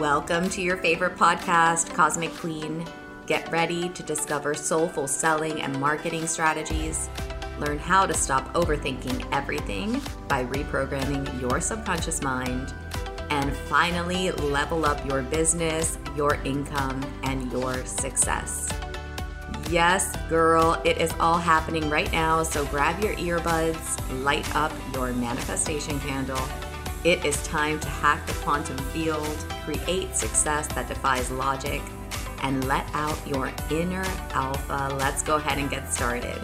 Welcome to your favorite podcast, Cosmic Queen. Get ready to discover soulful selling and marketing strategies. Learn how to stop overthinking everything by reprogramming your subconscious mind. And finally, level up your business, your income, and your success. Yes, girl, it is all happening right now. So grab your earbuds, light up your manifestation candle. It is time to hack the quantum field, create success that defies logic, and let out your inner alpha. Let's go ahead and get started.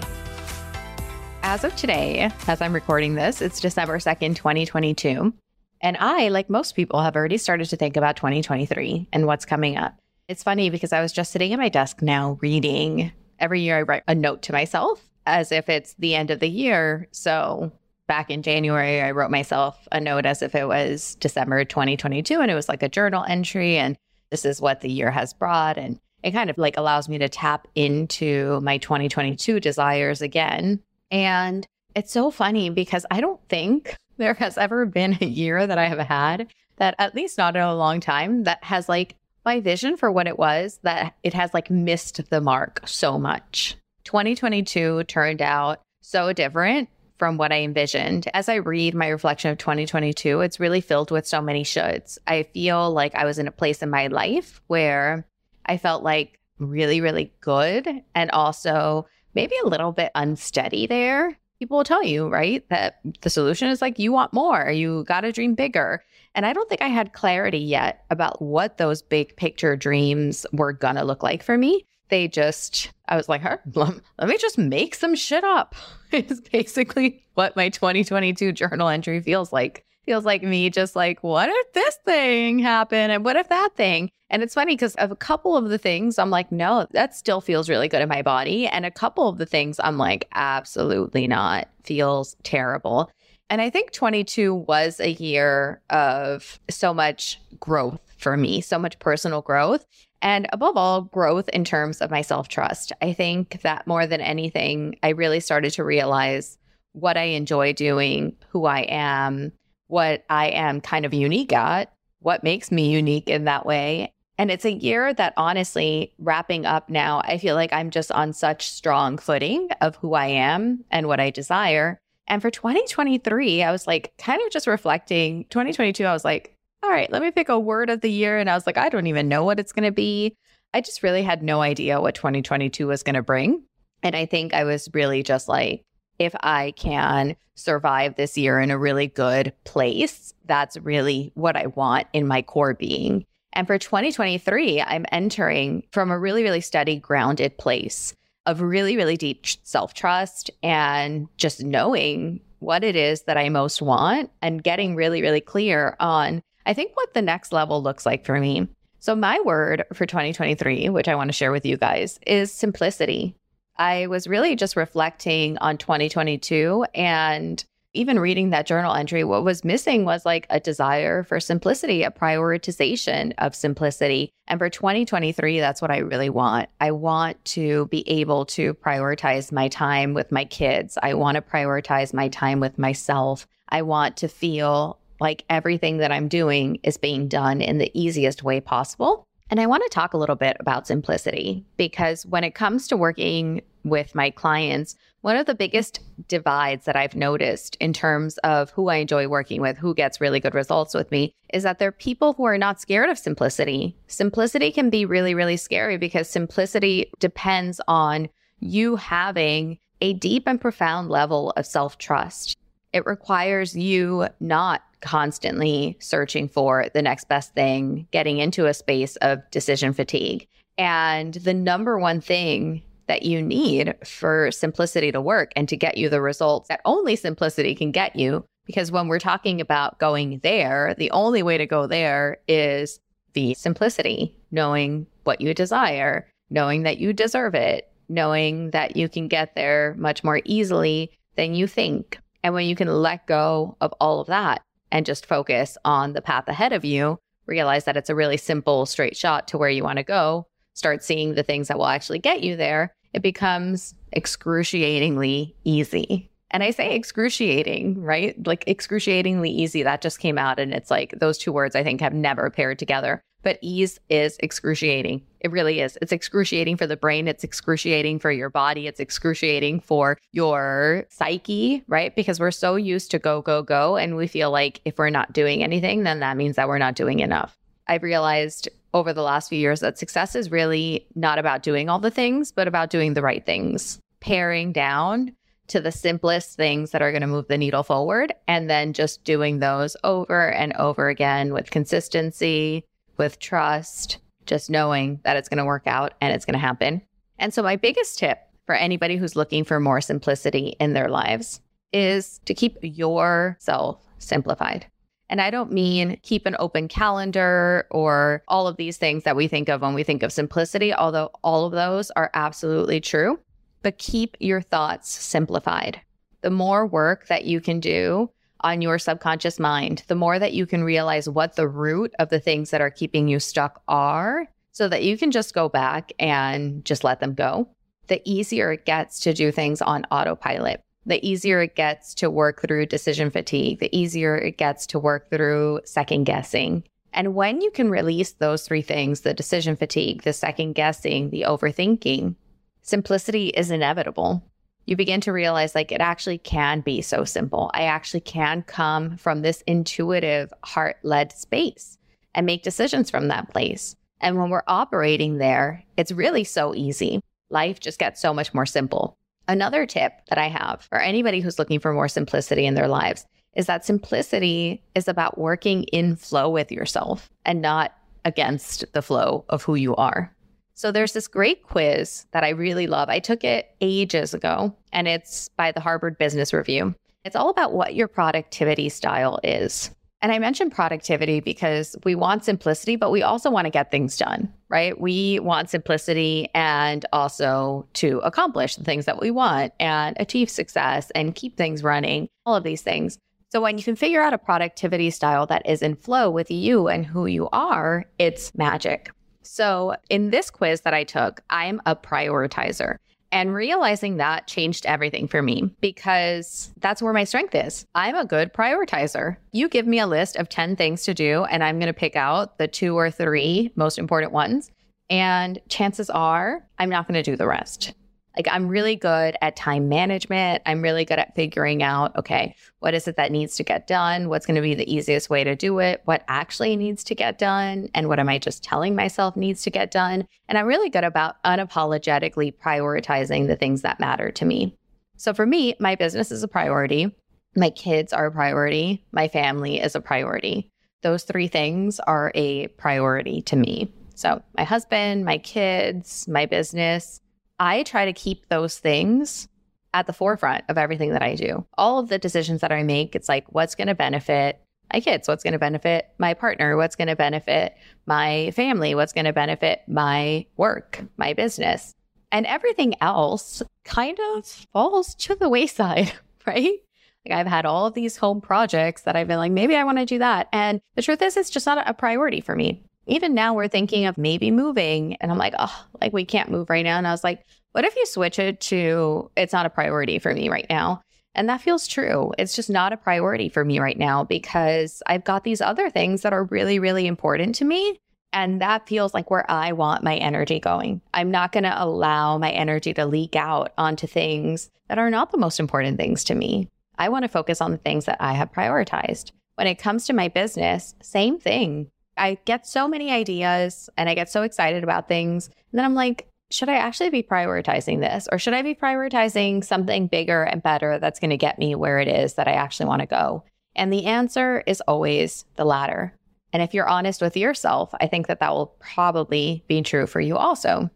As of today, as I'm recording this, it's December 2nd, 2022. And I, like most people, have already started to think about 2023 and what's coming up. It's funny because I was just sitting at my desk now reading. Every year I write a note to myself as if it's the end of the year. So back in January, I wrote myself a note as if it was December 2022 and it was like a journal entry and this is what the year has brought and it kind of like allows me to tap into my 2022 desires again. And it's so funny because I don't think there has ever been a year that I have had that at least not in a long time that has like my vision for what it was that it has like missed the mark so much. 2022 turned out so different from what I envisioned. As I read my reflection of 2022, it's really filled with so many shoulds. I feel like I was in a place in my life where I felt like really, really good and also maybe a little bit unsteady there. People will tell you, right, that the solution is like you want more, you got to dream bigger. And I don't think I had clarity yet about what those big picture dreams were going to look like for me. They just, I was like, huh, let me just make some shit up. It's basically what my 2022 journal entry feels like. Feels like me just like, what if this thing happened? And what if that thing? And it's funny because of a couple of the things, I'm like, no, that still feels really good in my body. And a couple of the things, I'm like, absolutely not. Feels terrible. And I think 22 was a year of so much growth for me, so much personal growth. And above all, growth in terms of my self trust. I think that more than anything, I really started to realize what I enjoy doing, who I am, what I am kind of unique at, what makes me unique in that way. And it's a year that honestly, wrapping up now, I feel like I'm just on such strong footing of who I am and what I desire. And for 2023, I was like kind of just reflecting. 2022, I was like, all right, let me pick a word of the year. And I was like, I don't even know what it's going to be. I just really had no idea what 2022 was going to bring. And I think I was really just like, if I can survive this year in a really good place, that's really what I want in my core being. And for 2023, I'm entering from a really, really steady, grounded place of really, really deep self trust and just knowing what it is that I most want and getting really, really clear on, I think, what the next level looks like for me. So, my word for 2023, which I want to share with you guys, is simplicity. I was really just reflecting on 2022 and even reading that journal entry, what was missing was like a desire for simplicity, a prioritization of simplicity. And for 2023, that's what I really want. I want to be able to prioritize my time with my kids. I want to prioritize my time with myself. I want to feel like everything that I'm doing is being done in the easiest way possible. And I want to talk a little bit about simplicity because when it comes to working with my clients, one of the biggest divides that I've noticed in terms of who I enjoy working with, who gets really good results with me, is that they're people who are not scared of simplicity. Simplicity can be really, really scary because simplicity depends on you having a deep and profound level of self trust. It requires you not constantly searching for the next best thing, getting into a space of decision fatigue. And the number one thing that you need for simplicity to work and to get you the results that only simplicity can get you. Because when we're talking about going there, the only way to go there is the simplicity, knowing what you desire, knowing that you deserve it, knowing that you can get there much more easily than you think. And when you can let go of all of that and just focus on the path ahead of you, realize that it's a really simple, straight shot to where you want to go, start seeing the things that will actually get you there, it becomes excruciatingly easy. And I say excruciating, right? Like excruciatingly easy. That just came out. And it's like those two words I think have never paired together but ease is excruciating. It really is. It's excruciating for the brain. It's excruciating for your body. It's excruciating for your psyche, right? Because we're so used to go, go, go. And we feel like if we're not doing anything, then that means that we're not doing enough. I've realized over the last few years that success is really not about doing all the things, but about doing the right things, paring down to the simplest things that are going to move the needle forward, and then just doing those over and over again with consistency, with trust, just knowing that it's going to work out and it's going to happen. And so, my biggest tip for anybody who's looking for more simplicity in their lives is to keep yourself simplified. And I don't mean keep an open calendar or all of these things that we think of when we think of simplicity, although all of those are absolutely true. But keep your thoughts simplified. The more work that you can do on your subconscious mind, the more that you can realize what the root of the things that are keeping you stuck are, so that you can just go back and just let them go, the easier it gets to do things on autopilot the easier it gets to work through decision fatigue, the easier it gets to work through second guessing. And when you can release those three things the decision fatigue, the second guessing, the overthinking simplicity is inevitable. You begin to realize like it actually can be so simple. I actually can come from this intuitive, heart led space and make decisions from that place. And when we're operating there, it's really so easy. Life just gets so much more simple. Another tip that I have for anybody who's looking for more simplicity in their lives is that simplicity is about working in flow with yourself and not against the flow of who you are. So there's this great quiz that I really love. I took it ages ago and it's by the Harvard Business Review. It's all about what your productivity style is. And I mentioned productivity because we want simplicity, but we also want to get things done, right? We want simplicity and also to accomplish the things that we want and achieve success and keep things running, all of these things. So when you can figure out a productivity style that is in flow with you and who you are, it's magic. So in this quiz that I took, I'm a prioritizer. And realizing that changed everything for me because that's where my strength is. I'm a good prioritizer. You give me a list of 10 things to do, and I'm going to pick out the two or three most important ones. And chances are I'm not going to do the rest. Like I'm really good at time management. I'm really good at figuring out, okay, what is it that needs to get done? What's going to be the easiest way to do it? What actually needs to get done? And what am I just telling myself needs to get done? And I'm really good about unapologetically prioritizing the things that matter to me. So for me, my business is a priority. My kids are a priority. My family is a priority. Those three things are a priority to me. So, my husband, my kids, my business, I try to keep those things at the forefront of everything that I do. All of the decisions that I make, it's like, what's going to benefit my kids? What's going to benefit my partner? What's going to benefit my family? What's going to benefit my work, my business? And everything else kind of falls to the wayside, right? Like I've had all of these home projects that I've been like, maybe I want to do that. And the truth is, it's just not a priority for me even now we're thinking of maybe moving and i'm like oh like we can't move right now. And i was like what if you switch it to it's not a priority for me right now? And that feels true. It's just not a priority for me right now because i've got these other things that are really really important to me and that feels like where i want my energy going. I'm not going to allow my energy to leak out onto things that are not the most important things to me. I want to focus on the things that i have prioritized. When it comes to my business same thing I get so many ideas and I get so excited about things. And then I'm like, should I actually be prioritizing this or should I be prioritizing something bigger and better that's going to get me where it is that I actually want to go? And the answer is always the latter. And if you're honest with yourself, I think that that will probably be true for you also.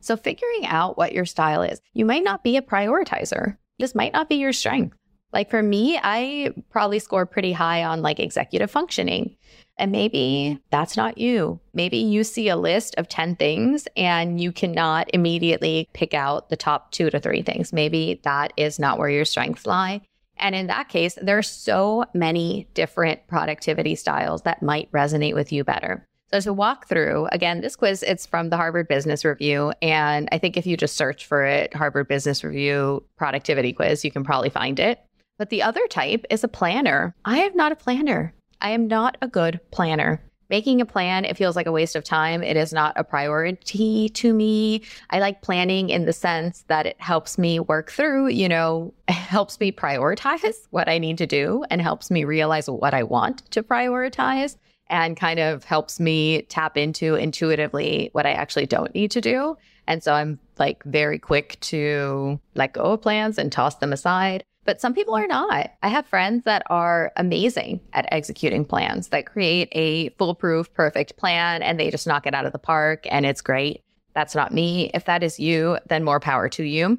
So, figuring out what your style is, you might not be a prioritizer. This might not be your strength. Like for me, I probably score pretty high on like executive functioning. And maybe that's not you. Maybe you see a list of 10 things and you cannot immediately pick out the top two to three things. Maybe that is not where your strengths lie. And in that case, there are so many different productivity styles that might resonate with you better. So to walk through, again, this quiz, it's from the Harvard Business Review. And I think if you just search for it, Harvard Business Review productivity quiz, you can probably find it. But the other type is a planner. I am not a planner. I am not a good planner. Making a plan, it feels like a waste of time. It is not a priority to me. I like planning in the sense that it helps me work through, you know, helps me prioritize what I need to do and helps me realize what I want to prioritize and kind of helps me tap into intuitively what I actually don't need to do. And so I'm like very quick to let go of plans and toss them aside. But some people are not. I have friends that are amazing at executing plans that create a foolproof, perfect plan and they just knock it out of the park and it's great. That's not me. If that is you, then more power to you.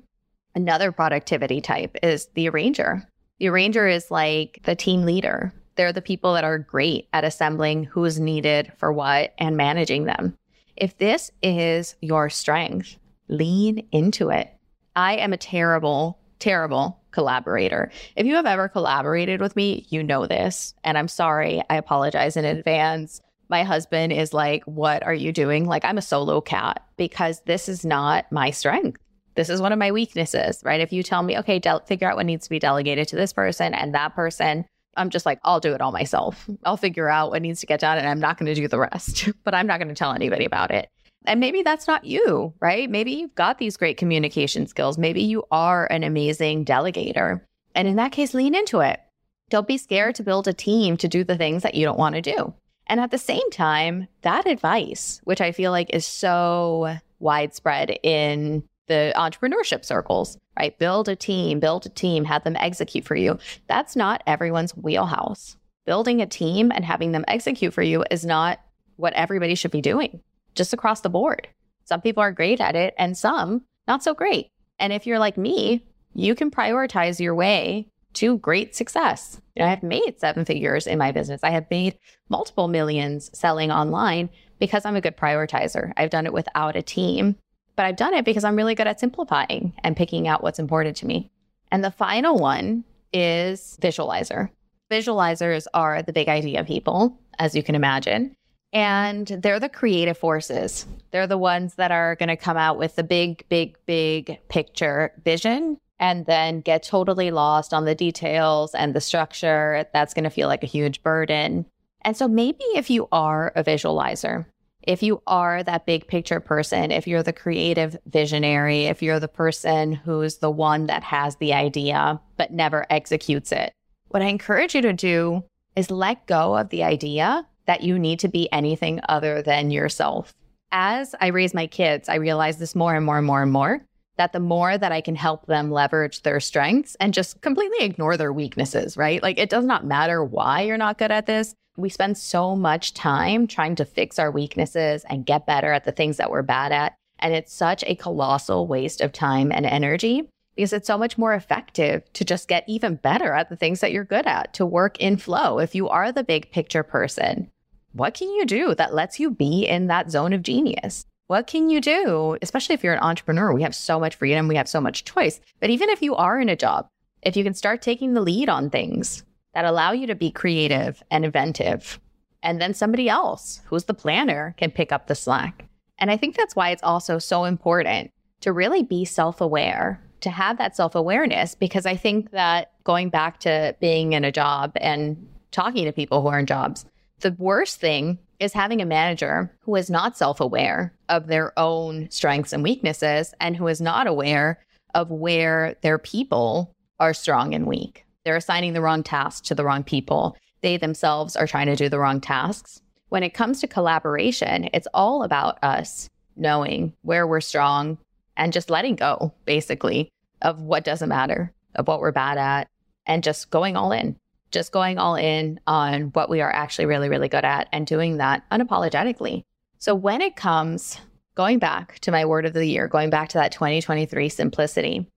Another productivity type is the arranger. The arranger is like the team leader. They're the people that are great at assembling who's needed for what and managing them. If this is your strength, lean into it. I am a terrible, terrible collaborator. If you have ever collaborated with me, you know this. And I'm sorry. I apologize in advance. My husband is like, What are you doing? Like, I'm a solo cat because this is not my strength. This is one of my weaknesses, right? If you tell me, okay, de- figure out what needs to be delegated to this person and that person, I'm just like, I'll do it all myself. I'll figure out what needs to get done and I'm not going to do the rest, but I'm not going to tell anybody about it. And maybe that's not you, right? Maybe you've got these great communication skills. Maybe you are an amazing delegator. And in that case, lean into it. Don't be scared to build a team to do the things that you don't want to do. And at the same time, that advice, which I feel like is so widespread in the entrepreneurship circles, right? Build a team, build a team, have them execute for you. That's not everyone's wheelhouse. Building a team and having them execute for you is not what everybody should be doing just across the board. Some people are great at it and some not so great. And if you're like me, you can prioritize your way to great success. You know, I have made seven figures in my business. I have made multiple millions selling online because I'm a good prioritizer. I've done it without a team, but I've done it because I'm really good at simplifying and picking out what's important to me. And the final one is visualizer. Visualizers are the big idea people, as you can imagine. And they're the creative forces. They're the ones that are going to come out with the big, big, big picture vision and then get totally lost on the details and the structure. That's going to feel like a huge burden. And so maybe if you are a visualizer, if you are that big picture person, if you're the creative visionary, if you're the person who's the one that has the idea but never executes it, what I encourage you to do is let go of the idea that you need to be anything other than yourself. As I raise my kids, I realize this more and more and more and more that the more that I can help them leverage their strengths and just completely ignore their weaknesses, right? Like it does not matter why you're not good at this. We spend so much time trying to fix our weaknesses and get better at the things that we're bad at. And it's such a colossal waste of time and energy because it's so much more effective to just get even better at the things that you're good at, to work in flow. If you are the big picture person, what can you do that lets you be in that zone of genius? What can you do, especially if you're an entrepreneur? We have so much freedom, we have so much choice. But even if you are in a job, if you can start taking the lead on things that allow you to be creative and inventive, and then somebody else who's the planner can pick up the slack. And I think that's why it's also so important to really be self aware, to have that self awareness, because I think that going back to being in a job and talking to people who are in jobs, the worst thing is having a manager who is not self aware of their own strengths and weaknesses and who is not aware of where their people are strong and weak. They're assigning the wrong tasks to the wrong people. They themselves are trying to do the wrong tasks. When it comes to collaboration, it's all about us knowing where we're strong and just letting go, basically, of what doesn't matter, of what we're bad at, and just going all in just going all in on what we are actually really, really good at and doing that unapologetically. So when it comes going back to my word of the year, going back to that 2023 simplicity,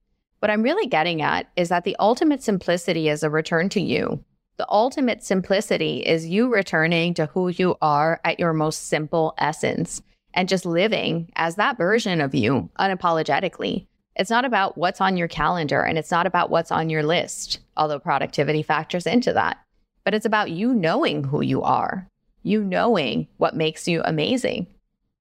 what I'm really getting at is that the ultimate simplicity is a return to you. The ultimate simplicity is you returning to who you are at your most simple essence and just living as that version of you unapologetically. It's not about what's on your calendar and it's not about what's on your list, although productivity factors into that. But it's about you knowing who you are, you knowing what makes you amazing,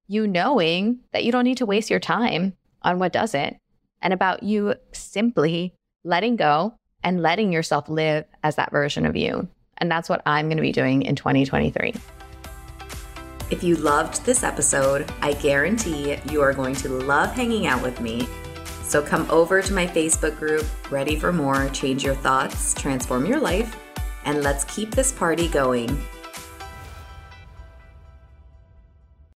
you knowing that you don't need to waste your time on what doesn't, and about you simply letting go and letting yourself live as that version of you. And that's what I'm going to be doing in 2023. If you loved this episode, I guarantee you are going to love hanging out with me. So come over to my Facebook group, Ready for More Change Your Thoughts, Transform Your Life, and let's keep this party going.